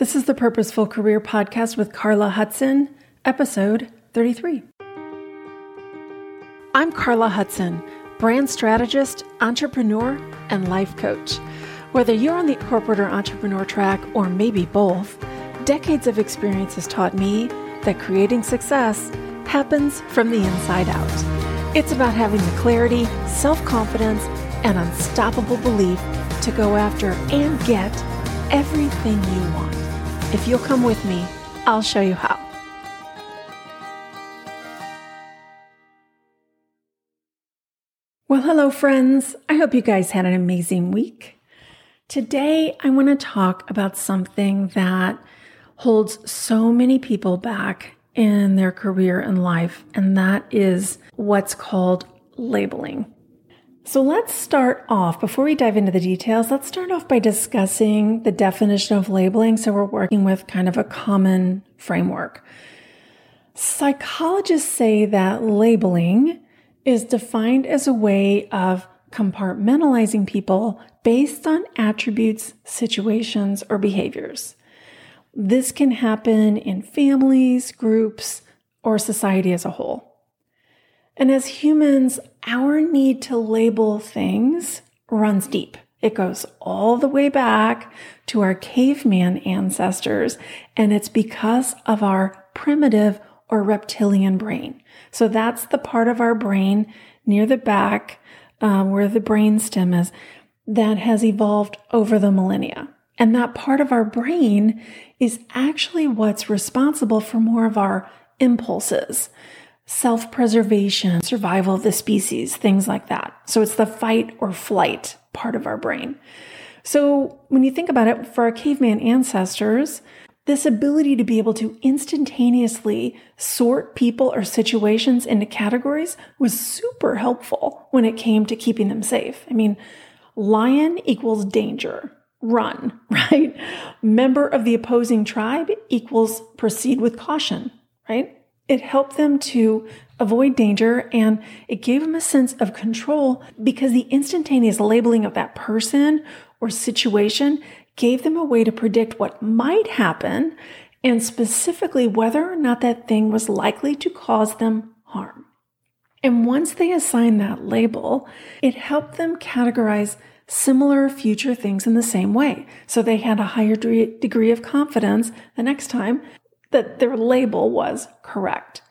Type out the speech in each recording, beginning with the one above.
This is the Purposeful Career Podcast with Carla Hudson, episode 33. I'm Carla Hudson, brand strategist, entrepreneur, and life coach. Whether you're on the corporate or entrepreneur track, or maybe both, decades of experience has taught me that creating success happens from the inside out. It's about having the clarity, self confidence, and unstoppable belief to go after and get everything you want. If you'll come with me, I'll show you how. Well, hello, friends. I hope you guys had an amazing week. Today, I want to talk about something that holds so many people back in their career and life, and that is what's called labeling. So let's start off, before we dive into the details, let's start off by discussing the definition of labeling. So we're working with kind of a common framework. Psychologists say that labeling is defined as a way of compartmentalizing people based on attributes, situations, or behaviors. This can happen in families, groups, or society as a whole. And as humans, our need to label things runs deep. It goes all the way back to our caveman ancestors, and it's because of our primitive or reptilian brain. So that's the part of our brain near the back um, where the brain stem is that has evolved over the millennia. And that part of our brain is actually what's responsible for more of our impulses self preservation, survival of the species, things like that. So it's the fight or flight part of our brain. So when you think about it, for our caveman ancestors, this ability to be able to instantaneously sort people or situations into categories was super helpful when it came to keeping them safe. I mean, lion equals danger, run, right? Member of the opposing tribe equals proceed with caution, right? It helped them to avoid danger and it gave them a sense of control because the instantaneous labeling of that person or situation gave them a way to predict what might happen and specifically whether or not that thing was likely to cause them harm. And once they assigned that label, it helped them categorize similar future things in the same way. So they had a higher degree of confidence the next time that their label was correct,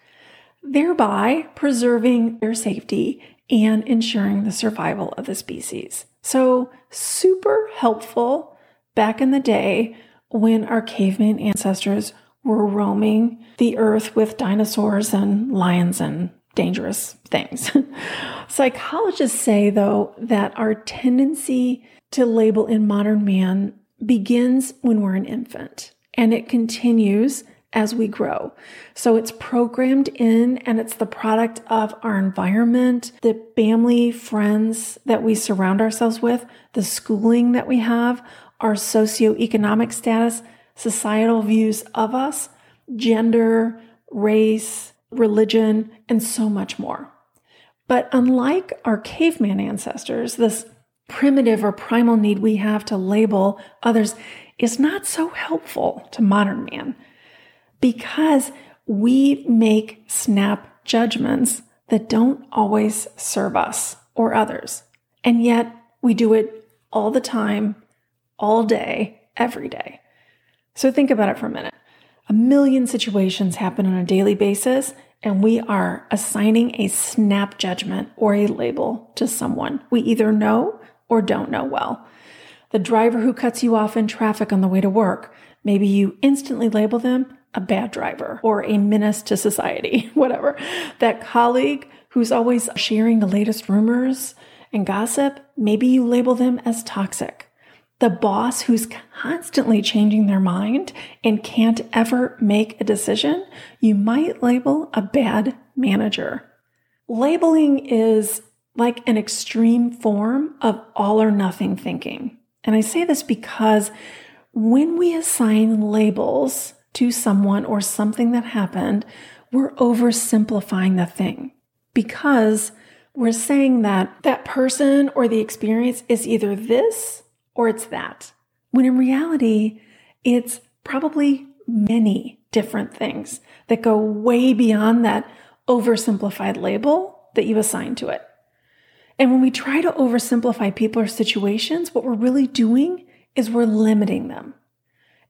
thereby preserving their safety and ensuring the survival of the species. So, super helpful back in the day when our caveman ancestors were roaming the earth with dinosaurs and lions and dangerous things. Psychologists say, though, that our tendency to label in modern man begins when we're an infant and it continues as we grow. So it's programmed in and it's the product of our environment, the family, friends that we surround ourselves with, the schooling that we have, our socioeconomic status, societal views of us, gender, race, religion, and so much more. But unlike our caveman ancestors, this primitive or primal need we have to label others is not so helpful to modern man because we make snap judgments that don't always serve us or others. And yet we do it all the time, all day, every day. So think about it for a minute. A million situations happen on a daily basis, and we are assigning a snap judgment or a label to someone we either know or don't know well. The driver who cuts you off in traffic on the way to work, maybe you instantly label them a bad driver or a menace to society, whatever. That colleague who's always sharing the latest rumors and gossip, maybe you label them as toxic. The boss who's constantly changing their mind and can't ever make a decision, you might label a bad manager. Labeling is like an extreme form of all or nothing thinking. And I say this because when we assign labels to someone or something that happened, we're oversimplifying the thing because we're saying that that person or the experience is either this or it's that. When in reality, it's probably many different things that go way beyond that oversimplified label that you assign to it. And when we try to oversimplify people or situations, what we're really doing is we're limiting them.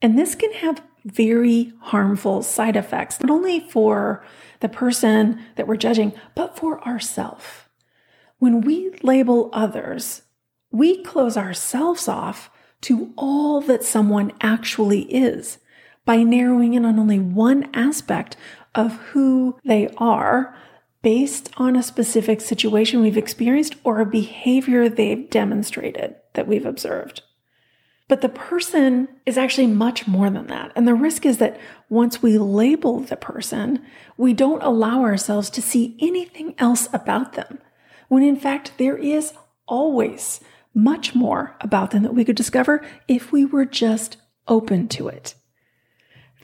And this can have very harmful side effects, not only for the person that we're judging, but for ourselves. When we label others, we close ourselves off to all that someone actually is by narrowing in on only one aspect of who they are based on a specific situation we've experienced or a behavior they've demonstrated that we've observed. But the person is actually much more than that. And the risk is that once we label the person, we don't allow ourselves to see anything else about them. When in fact, there is always much more about them that we could discover if we were just open to it.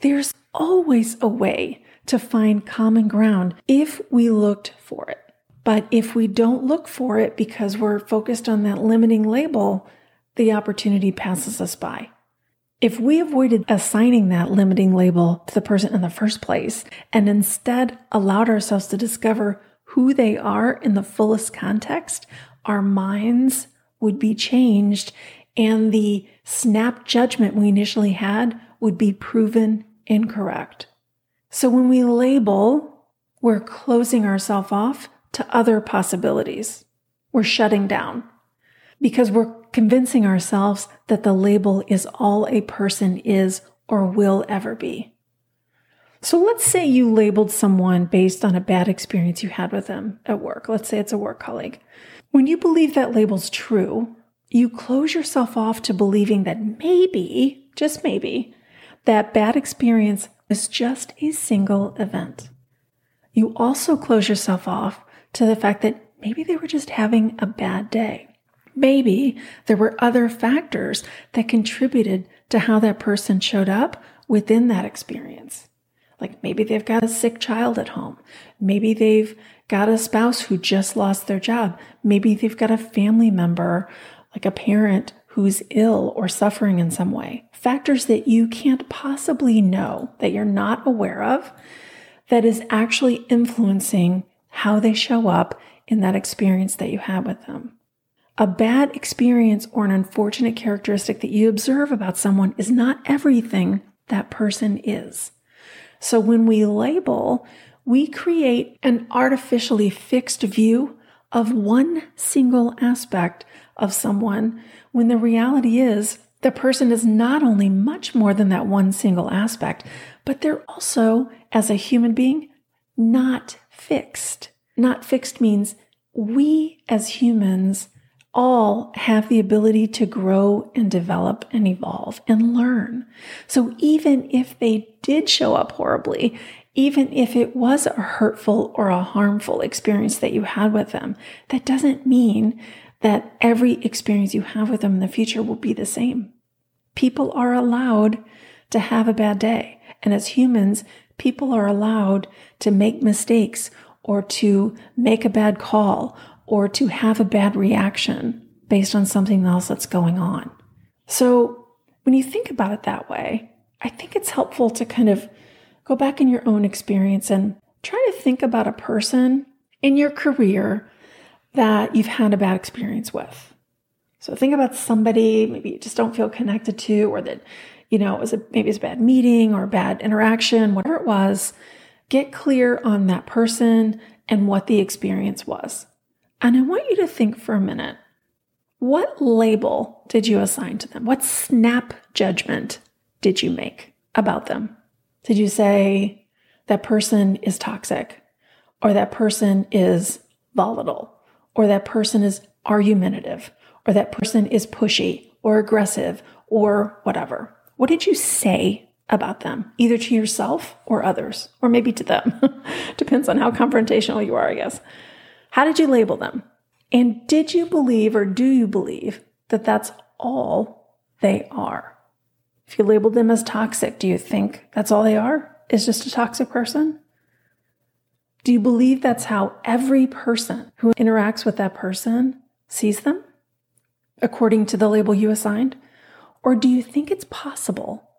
There's always a way to find common ground if we looked for it. But if we don't look for it because we're focused on that limiting label, the opportunity passes us by. If we avoided assigning that limiting label to the person in the first place and instead allowed ourselves to discover who they are in the fullest context, our minds would be changed and the snap judgment we initially had would be proven incorrect. So when we label, we're closing ourselves off to other possibilities. We're shutting down because we're convincing ourselves that the label is all a person is or will ever be. So let's say you labeled someone based on a bad experience you had with them at work. Let's say it's a work colleague. When you believe that label's true, you close yourself off to believing that maybe, just maybe, that bad experience is just a single event. You also close yourself off to the fact that maybe they were just having a bad day. Maybe there were other factors that contributed to how that person showed up within that experience. Like maybe they've got a sick child at home. Maybe they've got a spouse who just lost their job. Maybe they've got a family member, like a parent who's ill or suffering in some way factors that you can't possibly know, that you're not aware of, that is actually influencing how they show up in that experience that you have with them. A bad experience or an unfortunate characteristic that you observe about someone is not everything that person is. So when we label, we create an artificially fixed view of one single aspect of someone when the reality is the person is not only much more than that one single aspect, but they're also, as a human being, not fixed. Not fixed means we as humans all have the ability to grow and develop and evolve and learn. So even if they did show up horribly, even if it was a hurtful or a harmful experience that you had with them, that doesn't mean that every experience you have with them in the future will be the same. People are allowed to have a bad day. And as humans, people are allowed to make mistakes or to make a bad call or to have a bad reaction based on something else that's going on. So when you think about it that way, I think it's helpful to kind of go back in your own experience and try to think about a person in your career that you've had a bad experience with. So think about somebody maybe you just don't feel connected to, or that, you know, it was a, maybe it's a bad meeting or a bad interaction, whatever it was. Get clear on that person and what the experience was. And I want you to think for a minute what label did you assign to them? What snap judgment did you make about them? Did you say that person is toxic, or that person is volatile, or that person is argumentative, or that person is pushy or aggressive or whatever? What did you say about them, either to yourself or others, or maybe to them? Depends on how confrontational you are, I guess. How did you label them? And did you believe or do you believe that that's all they are? If you labeled them as toxic, do you think that's all they are? Is just a toxic person? Do you believe that's how every person who interacts with that person sees them? according to the label you assigned? Or do you think it's possible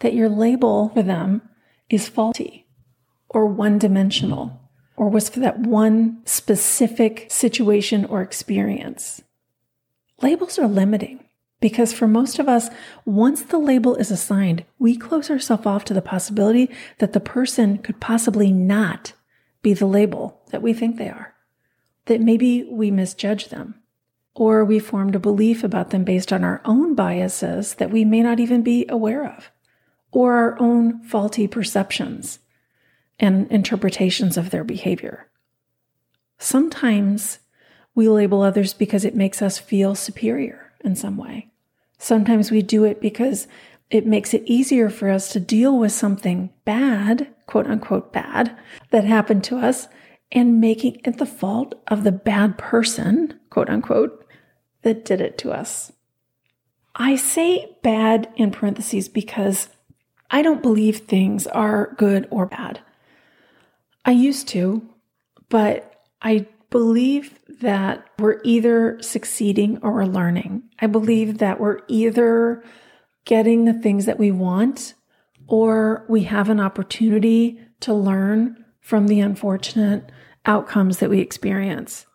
that your label for them is faulty or one dimensional or was for that one specific situation or experience. Labels are limiting because for most of us, once the label is assigned, we close ourselves off to the possibility that the person could possibly not be the label that we think they are, that maybe we misjudge them, or we formed a belief about them based on our own biases that we may not even be aware of, or our own faulty perceptions and interpretations of their behavior. Sometimes we label others because it makes us feel superior in some way. Sometimes we do it because it makes it easier for us to deal with something bad, quote unquote bad, that happened to us and making it the fault of the bad person, quote unquote, that did it to us. I say bad in parentheses because I don't believe things are good or bad. I used to, but I believe that we're either succeeding or we're learning. I believe that we're either getting the things that we want or we have an opportunity to learn from the unfortunate outcomes that we experience.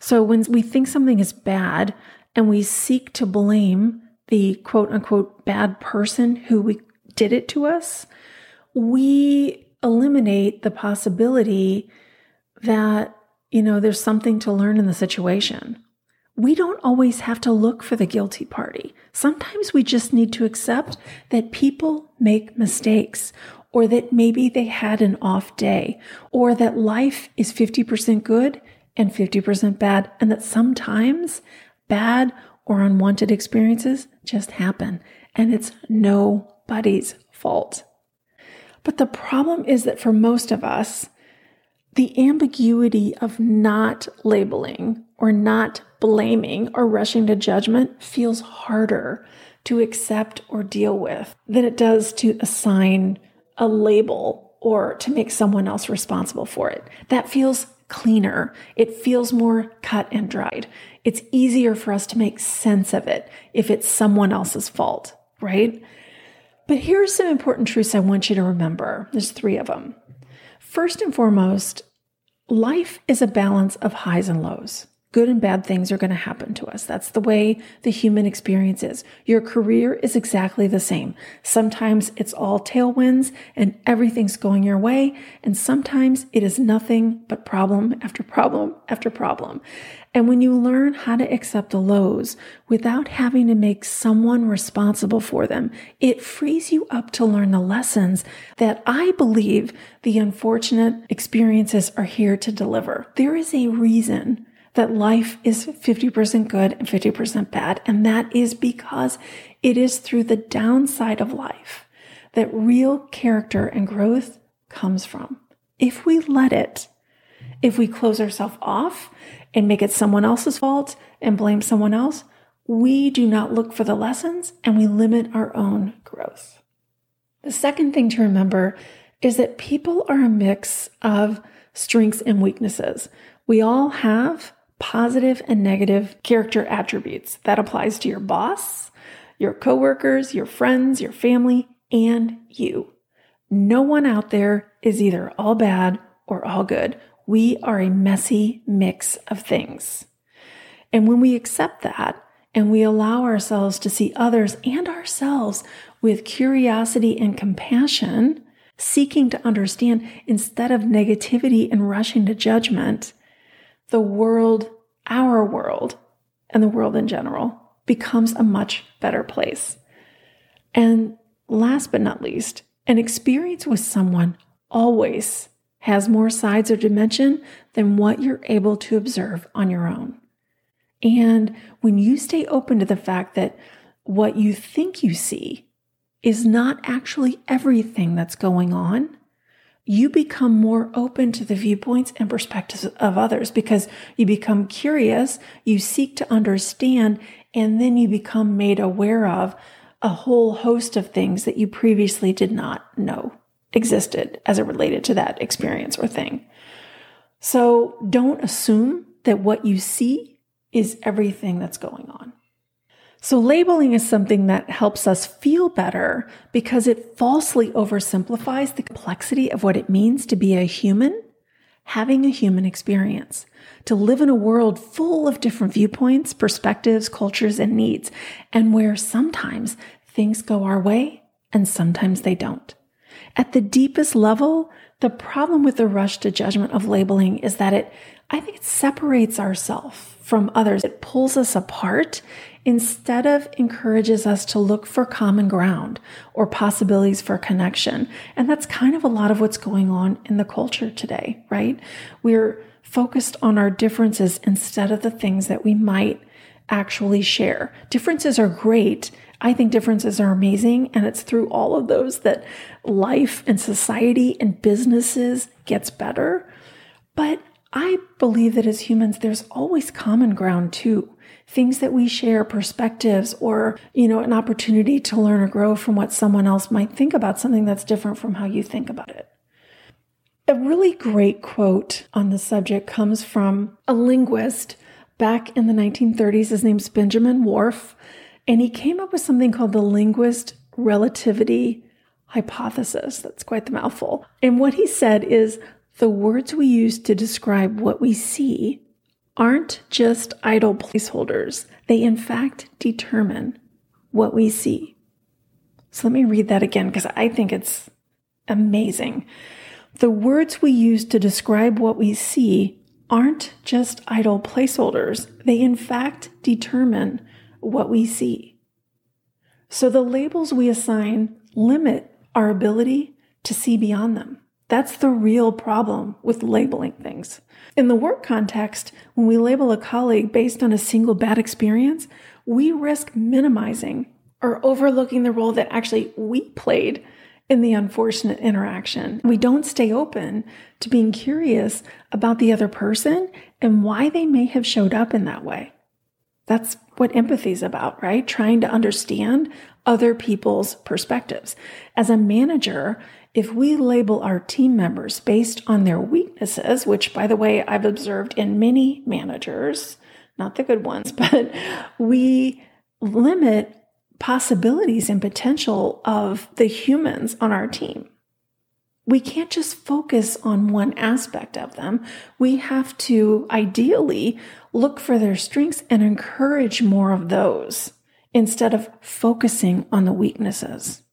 So when we think something is bad and we seek to blame the quote unquote bad person who we did it to us, we eliminate the possibility that, you know, there's something to learn in the situation. We don't always have to look for the guilty party. Sometimes we just need to accept that people make mistakes, or that maybe they had an off day, or that life is 50% good and 50% bad, and that sometimes bad or unwanted experiences just happen, and it's nobody's fault. But the problem is that for most of us, the ambiguity of not labeling or not blaming or rushing to judgment feels harder to accept or deal with than it does to assign a label or to make someone else responsible for it. That feels cleaner. It feels more cut and dried. It's easier for us to make sense of it if it's someone else's fault, right? But here are some important truths I want you to remember. There's three of them. First and foremost, life is a balance of highs and lows. Good and bad things are going to happen to us. That's the way the human experience is. Your career is exactly the same. Sometimes it's all tailwinds and everything's going your way. And sometimes it is nothing but problem after problem after problem. And when you learn how to accept the lows without having to make someone responsible for them, it frees you up to learn the lessons that I believe the unfortunate experiences are here to deliver. There is a reason that life is 50% good and 50% bad. And that is because it is through the downside of life that real character and growth comes from. If we let it, if we close ourselves off and make it someone else's fault and blame someone else, we do not look for the lessons and we limit our own growth. The second thing to remember is that people are a mix of strengths and weaknesses. We all have positive and negative character attributes. That applies to your boss, your coworkers, your friends, your family, and you. No one out there is either all bad or all good. We are a messy mix of things. And when we accept that and we allow ourselves to see others and ourselves with curiosity and compassion, seeking to understand instead of negativity and rushing to judgment, the world, our world, and the world in general becomes a much better place. And last but not least, an experience with someone always has more sides or dimension than what you're able to observe on your own. And when you stay open to the fact that what you think you see is not actually everything that's going on, you become more open to the viewpoints and perspectives of others because you become curious, you seek to understand, and then you become made aware of a whole host of things that you previously did not know existed as it related to that experience or thing. So don't assume that what you see is everything that's going on. So, labeling is something that helps us feel better because it falsely oversimplifies the complexity of what it means to be a human, having a human experience, to live in a world full of different viewpoints, perspectives, cultures, and needs, and where sometimes things go our way and sometimes they don't. At the deepest level, the problem with the rush to judgment of labeling is that it, I think it separates ourselves from others. It pulls us apart instead of encourages us to look for common ground or possibilities for connection. And that's kind of a lot of what's going on in the culture today, right? We're focused on our differences instead of the things that we might actually share. Differences are great I think differences are amazing. And it's through all of those that life and society and businesses gets better. But I believe that as humans, there's always common ground too. Things that we share, perspectives, or, you know, an opportunity to learn or grow from what someone else might think about something that's different from how you think about it. A really great quote on the subject comes from a linguist back in the 1930s. His name's Benjamin Whorf. And he came up with something called the linguist relativity hypothesis. That's quite the mouthful. And what he said is the words we use to describe what we see aren't just idle placeholders, they in fact determine what we see. So let me read that again because I think it's amazing. The words we use to describe what we see aren't just idle placeholders, they in fact determine what we see. So the labels we assign limit our ability to see beyond them. That's the real problem with labeling things. In the work context, when we label a colleague based on a single bad experience, we risk minimizing or overlooking the role that actually we played in the unfortunate interaction. We don't stay open to being curious about the other person and why they may have showed up in that way. That's what empathy is about, right? Trying to understand other people's perspectives. As a manager, if we label our team members based on their weaknesses, which by the way, I've observed in many managers, not the good ones, but we limit possibilities and potential of the humans on our team. We can't just focus on one aspect of them. We have to ideally look for their strengths and encourage more of those instead of focusing on the weaknesses.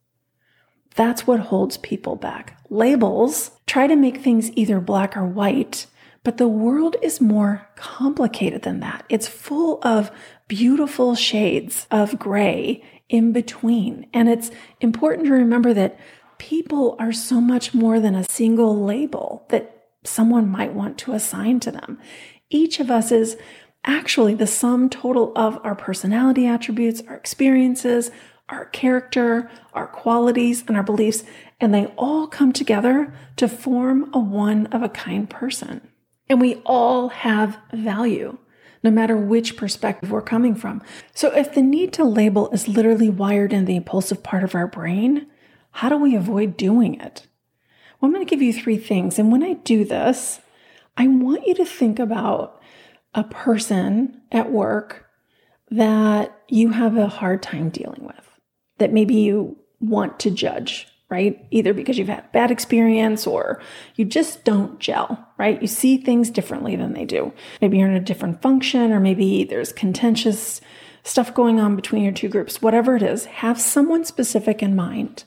That's what holds people back. Labels try to make things either black or white, but the world is more complicated than that. It's full of beautiful shades of gray in between. And it's important to remember that people are so much more than a single label that someone might want to assign to them. Each of us is actually the sum total of our personality attributes, our experiences, our character, our qualities, and our beliefs, and they all come together to form a one of a kind person. And we all have value, no matter which perspective we're coming from. So if the need to label is literally wired in the impulsive part of our brain, how do we avoid doing it? Well, I'm going to give you three things. And when I do this, I want you to think about a person at work that you have a hard time dealing with, that maybe you want to judge, right? Either because you've had bad experience or you just don't gel, right? You see things differently than they do. Maybe you're in a different function or maybe there's contentious stuff going on between your two groups. Whatever it is, have someone specific in mind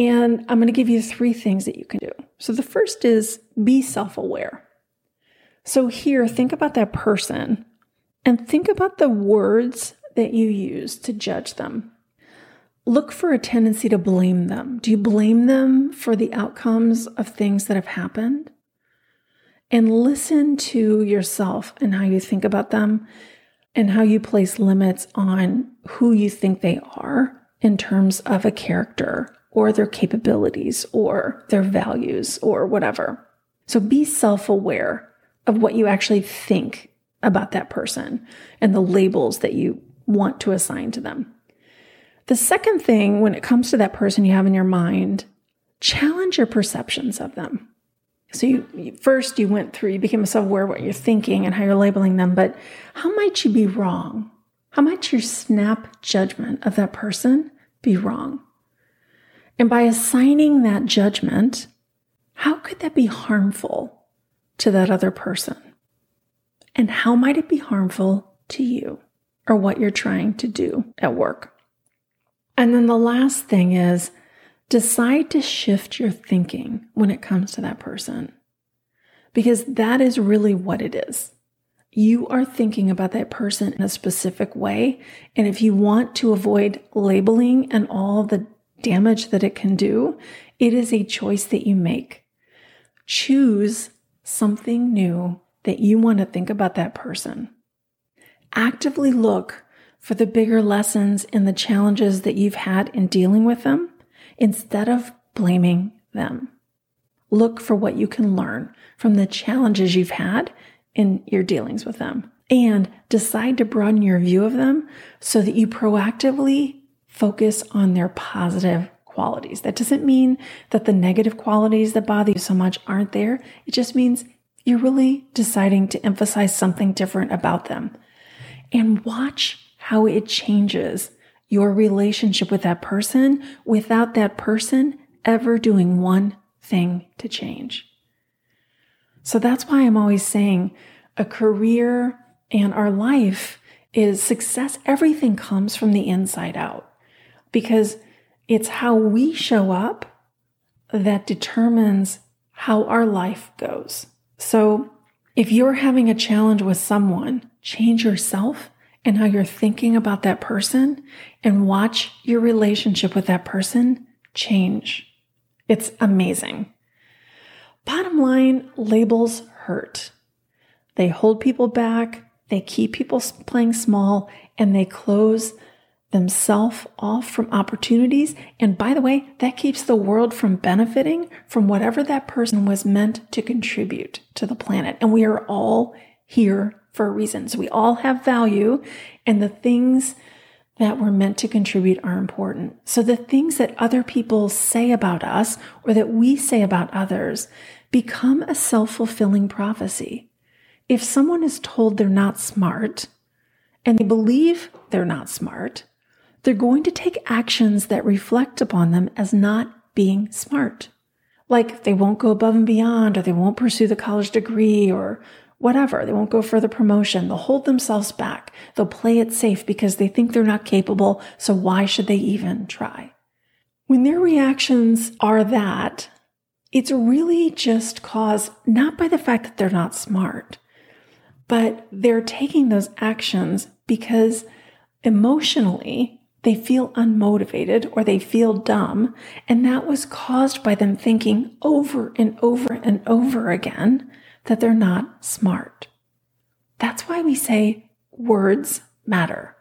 and I'm going to give you three things that you can do. So the first is be self aware. So here, think about that person and think about the words that you use to judge them. Look for a tendency to blame them. Do you blame them for the outcomes of things that have happened? And listen to yourself and how you think about them and how you place limits on who you think they are in terms of a character or their capabilities or their values or whatever. So be self aware of what you actually think about that person and the labels that you want to assign to them. The second thing, when it comes to that person you have in your mind, challenge your perceptions of them. So you, you first you went through, you became self aware of what you're thinking and how you're labeling them, but how might you be wrong? How might your snap judgment of that person be wrong? And by assigning that judgment, how could that be harmful to that other person? And how might it be harmful to you or what you're trying to do at work? And then the last thing is decide to shift your thinking when it comes to that person, because that is really what it is. You are thinking about that person in a specific way. And if you want to avoid labeling and all the damage that it can do, it is a choice that you make. Choose something new that you want to think about that person. Actively look for the bigger lessons and the challenges that you've had in dealing with them instead of blaming them. Look for what you can learn from the challenges you've had in your dealings with them and decide to broaden your view of them so that you proactively focus on their positive qualities. That doesn't mean that the negative qualities that bother you so much aren't there. It just means you're really deciding to emphasize something different about them. And watch how it changes your relationship with that person without that person ever doing one thing to change. So that's why I'm always saying a career and our life is success. Everything comes from the inside out because it's how we show up that determines how our life goes. So if you're having a challenge with someone, change yourself and how you're thinking about that person and watch your relationship with that person change. It's amazing. Bottom line, labels hurt. They hold people back, they keep people playing small, and they close themselves off from opportunities. And by the way, that keeps the world from benefiting from whatever that person was meant to contribute to the planet. And we are all here for a reason. So we all have value, and the things that we're meant to contribute are important. So the things that other people say about us or that we say about others become a self fulfilling prophecy. If someone is told they're not smart and they believe they're not smart, they're going to take actions that reflect upon them as not being smart. Like they won't go above and beyond, or they won't pursue the college degree, or whatever. They won't go for the promotion. They'll hold themselves back. They'll play it safe because they think they're not capable. So why should they even try? When their reactions are that, it's really just caused not by the fact that they're not smart, but they're taking those actions because emotionally they feel unmotivated or they feel dumb. And that was caused by them thinking over and over and over again that they're not smart. That's why we say words matter.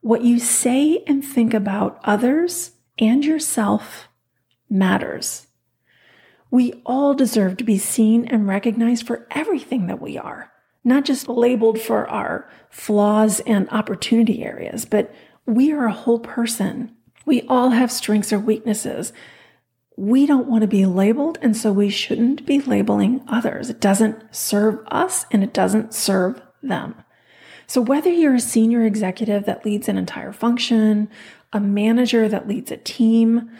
What you say and think about others and yourself matters. We all deserve to be seen and recognized for everything that we are, not just labeled for our flaws and opportunity areas, but we are a whole person. We all have strengths or weaknesses we don't want to be labeled, and so we shouldn't be labeling others. It doesn't serve us and it doesn't serve them. So, whether you're a senior executive that leads an entire function, a manager that leads a team,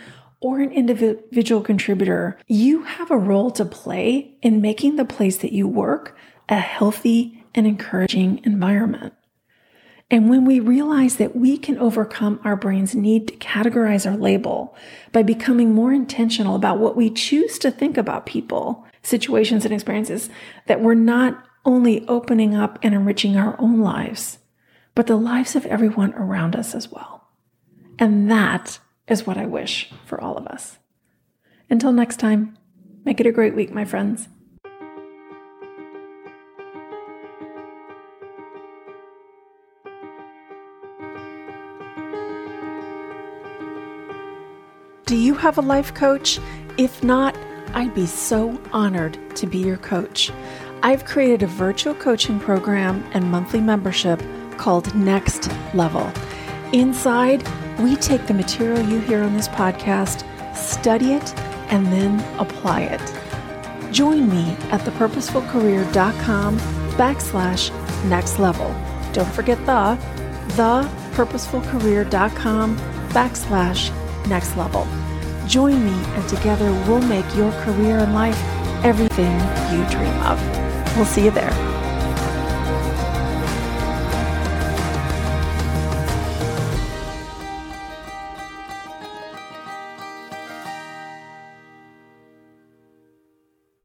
or an individual contributor, you have a role to play in making the place that you work a healthy and encouraging environment. And when we realize that we can overcome our brain's need to categorize our label by becoming more intentional about what we choose to think about people, situations, and experiences, that we're not only opening up and enriching our own lives, but the lives of everyone around us as well. And that is what I wish for all of us. Until next time, make it a great week, my friends. Do you have a life coach? If not, I'd be so honored to be your coach. I've created a virtual coaching program and monthly membership called Next Level. Inside, we take the material you hear on this podcast, study it, and then apply it. Join me at thepurposefulcareer.com backslash next level. Don't forget the thepurposefulcareer.com backslash next level. Join me and together we'll make your career and life everything you dream of. We'll see you there.